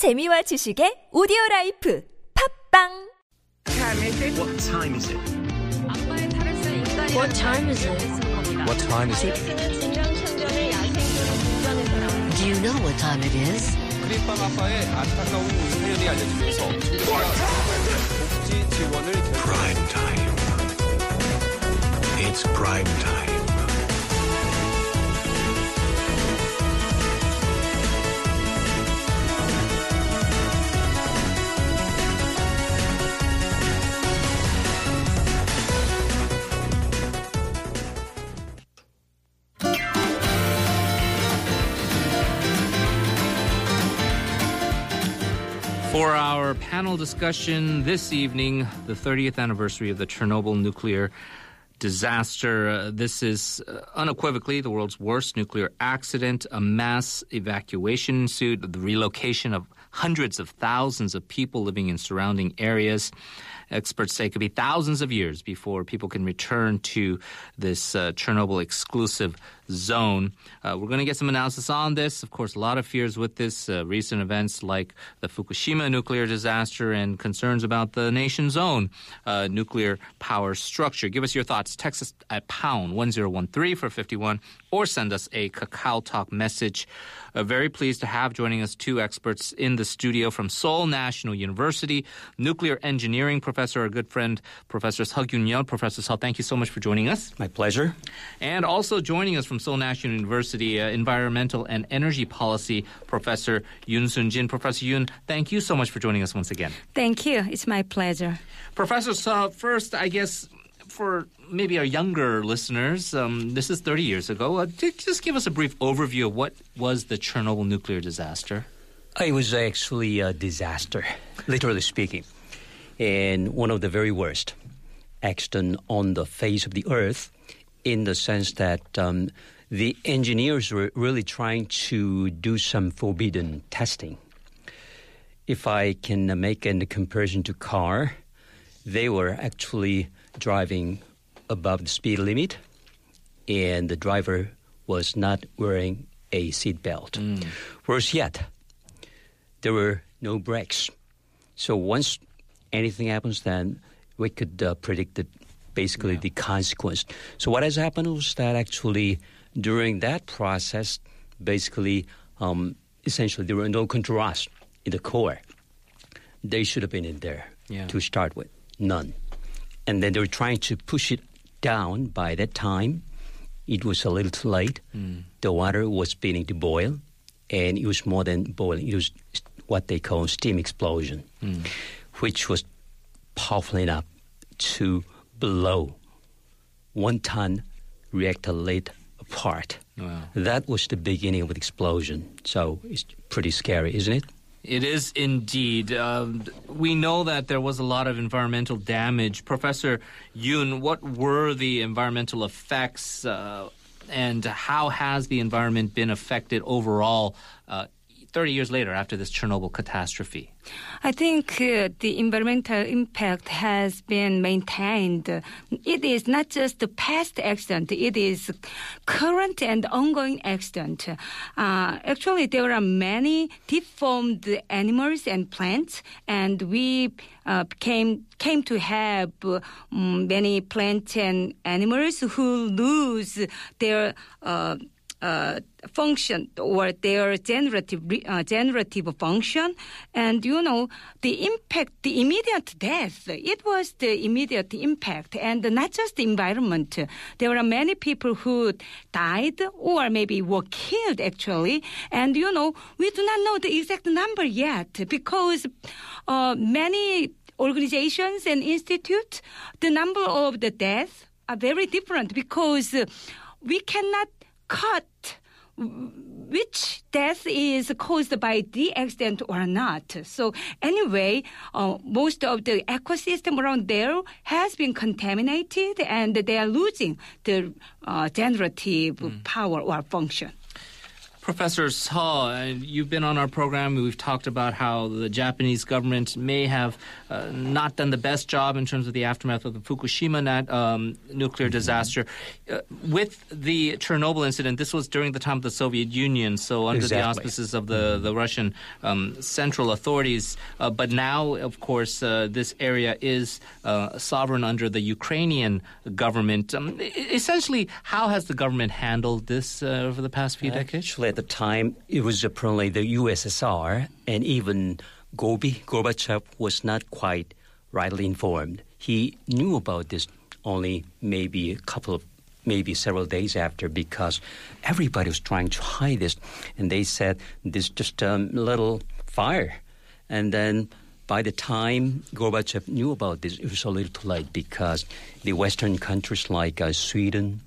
재미와 지식의 오디오 라이프 팝빵 What time is it? What time is it? What time is it? Do you know what time it is? 크림빵 아빠의 안타까운 사연이 알려지면서 복지 지원을. Prime time. It's prime time. For our panel discussion this evening, the 30th anniversary of the Chernobyl nuclear disaster. Uh, this is uh, unequivocally the world's worst nuclear accident. A mass evacuation ensued, the relocation of hundreds of thousands of people living in surrounding areas. Experts say it could be thousands of years before people can return to this uh, Chernobyl exclusive zone. Uh, we're going to get some analysis on this. Of course, a lot of fears with this. Uh, recent events like the Fukushima nuclear disaster and concerns about the nation's own uh, nuclear power structure. Give us your thoughts. Text us at pound 1013 for 51 or send us a Kakao Talk message. Uh, very pleased to have joining us two experts in the studio from Seoul National University, nuclear engineering professor, our good friend, Professor Seo Gyun-yeol. Professor Seo, thank you so much for joining us. My pleasure. And also joining us from Seoul National University, uh, Environmental and Energy Policy Professor Yoon Sun-jin. Professor Yoon, thank you so much for joining us once again. Thank you. It's my pleasure. Professor Seo, first, I guess for maybe our younger listeners, um, this is 30 years ago. Uh, just give us a brief overview of what was the Chernobyl nuclear disaster. It was actually a disaster, literally speaking, and one of the very worst accident on the face of the earth, in the sense that um, the engineers were really trying to do some forbidden testing. If I can make a comparison to car, they were actually driving above the speed limit, and the driver was not wearing a seatbelt. Worse yet, there were no brakes. So once anything happens, then we could uh, predict the, basically the consequence. So what has happened was that actually during that process, basically, um, essentially there were no controls in the core. They should have been in there Yeah. to start with, none. And then they were trying to push it down. By that time, it was a little too late. The water was beginning to boil, and it was more than boiling. It was what they call steam explosion, which was powerful enough to blow one ton reactor lid apart. Wow. That was the beginning of the explosion. So it's pretty scary, isn't it? It is indeed. Um, we know that there was a lot of environmental damage. Professor Yoon, what were the environmental effects uh, and how has the environment been affected overall uh, 30 years later after this Chernobyl catastrophe? I think uh, the environmental impact has been maintained. It is not just the past accident, it is current and ongoing accident. Uh, actually, there are many deformed animals and plants, and we uh, came came to have uh, mm, many plants and animals who lose their uh, function or their generative uh, generative function, and you know the impact, the immediate death. It was the immediate impact, and not just the environment. There are many people who died or maybe were killed actually, and you know we do not know the exact number yet because uh, many organizations and institutes, the number of the deaths are very different because we cannot cut which death is caused by the accident or not. So anyway, uh, most of the ecosystem around there has been contaminated, and they are losing the uh, generative power or function. Professor Seo, uh, you've been on our program. We've talked about how the Japanese government may have uh, not done the best job in terms of the aftermath of the Fukushima nat, um, nuclear Mm-hmm. disaster. Uh, with the Chernobyl incident, this was during the time of the Soviet Union, so under the auspices of the, the Russian um, central authorities. Uh, but now, of course, uh, this area is uh, sovereign under the Ukrainian government. Um, essentially, how has the government handled this uh, over the past few decades? Actually, at the time, it was apparently the USSR, and even Gobi, Gorbachev, was not quite rightly informed. He knew about this only maybe a couple of, maybe several days after, because everybody was trying to hide this, and they said this just a little fire, and then. By the time Gorbachev knew about this, it was a little too late because the Western countries like uh, Sweden,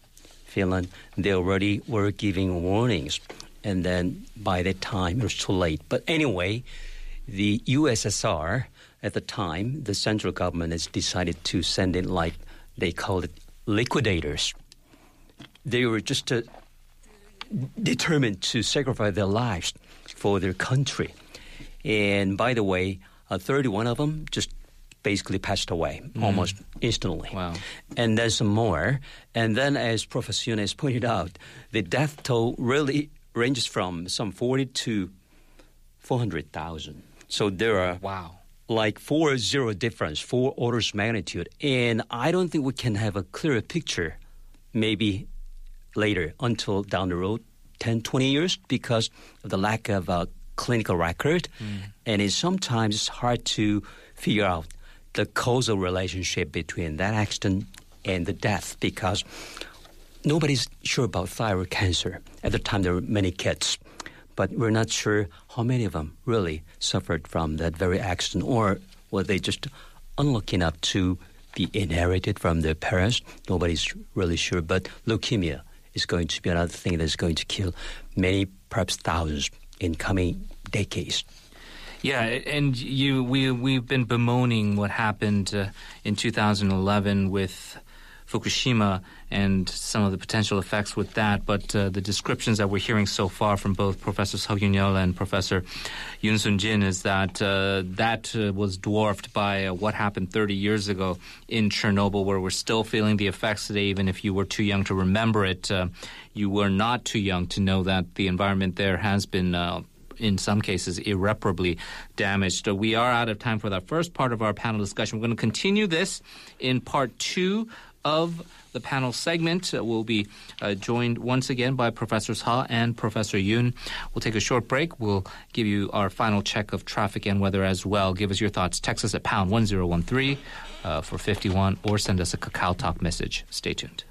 Finland, they already were giving warnings. And then by that time, it was too late. But anyway, the USSR at the time, the central government has decided to send in, like they called it, liquidators. They were just uh, determined to sacrifice their lives for their country. And by the way, uh, 31 of them just basically passed away almost instantly. Wow. And then some more. And then, as Professor Yoon has pointed out, the death toll really ranges from some 40 to 400,000. So there are Wow. like four zero difference, four orders of magnitude. And I don't think we can have a clearer picture maybe later until down the road, 10, 20 years, because of the lack of a clinical record. Mm. And it's sometimes it's hard to figure out the causal relationship between that accident and the death because nobody's sure about thyroid cancer. At the time, there were many kids, but we're not sure how many of them really suffered from that very accident, or were they just unlucky enough to be inherited from their parents? Nobody's really sure. But leukemia is going to be another thing that's going to kill many, perhaps thousands, in coming decades. Yeah, and you we we've been bemoaning what happened uh, in 2011 with Fukushima and some of the potential effects with that. But uh, the descriptions that we're hearing so far from both Professor Seo Yun Yeol and Professor Yoon Sun Jin is that uh, that uh, was dwarfed by uh, what happened 30 years ago in Chernobyl, where we're still feeling the effects today. Even if you were too young to remember it, uh, you were not too young to know that the environment there has been. Uh, in some cases, irreparably damaged. We are out of time for that first part of our panel discussion. We're going to continue this in part two of the panel segment. Uh, we'll be uh, joined once again by Professors Ha and Professor Yoon. We'll take a short break. We'll give you our final check of traffic and weather as well. Give us your thoughts. Text us at pound 1013 uh, for 51 or send us a Kakao Talk message. Stay tuned.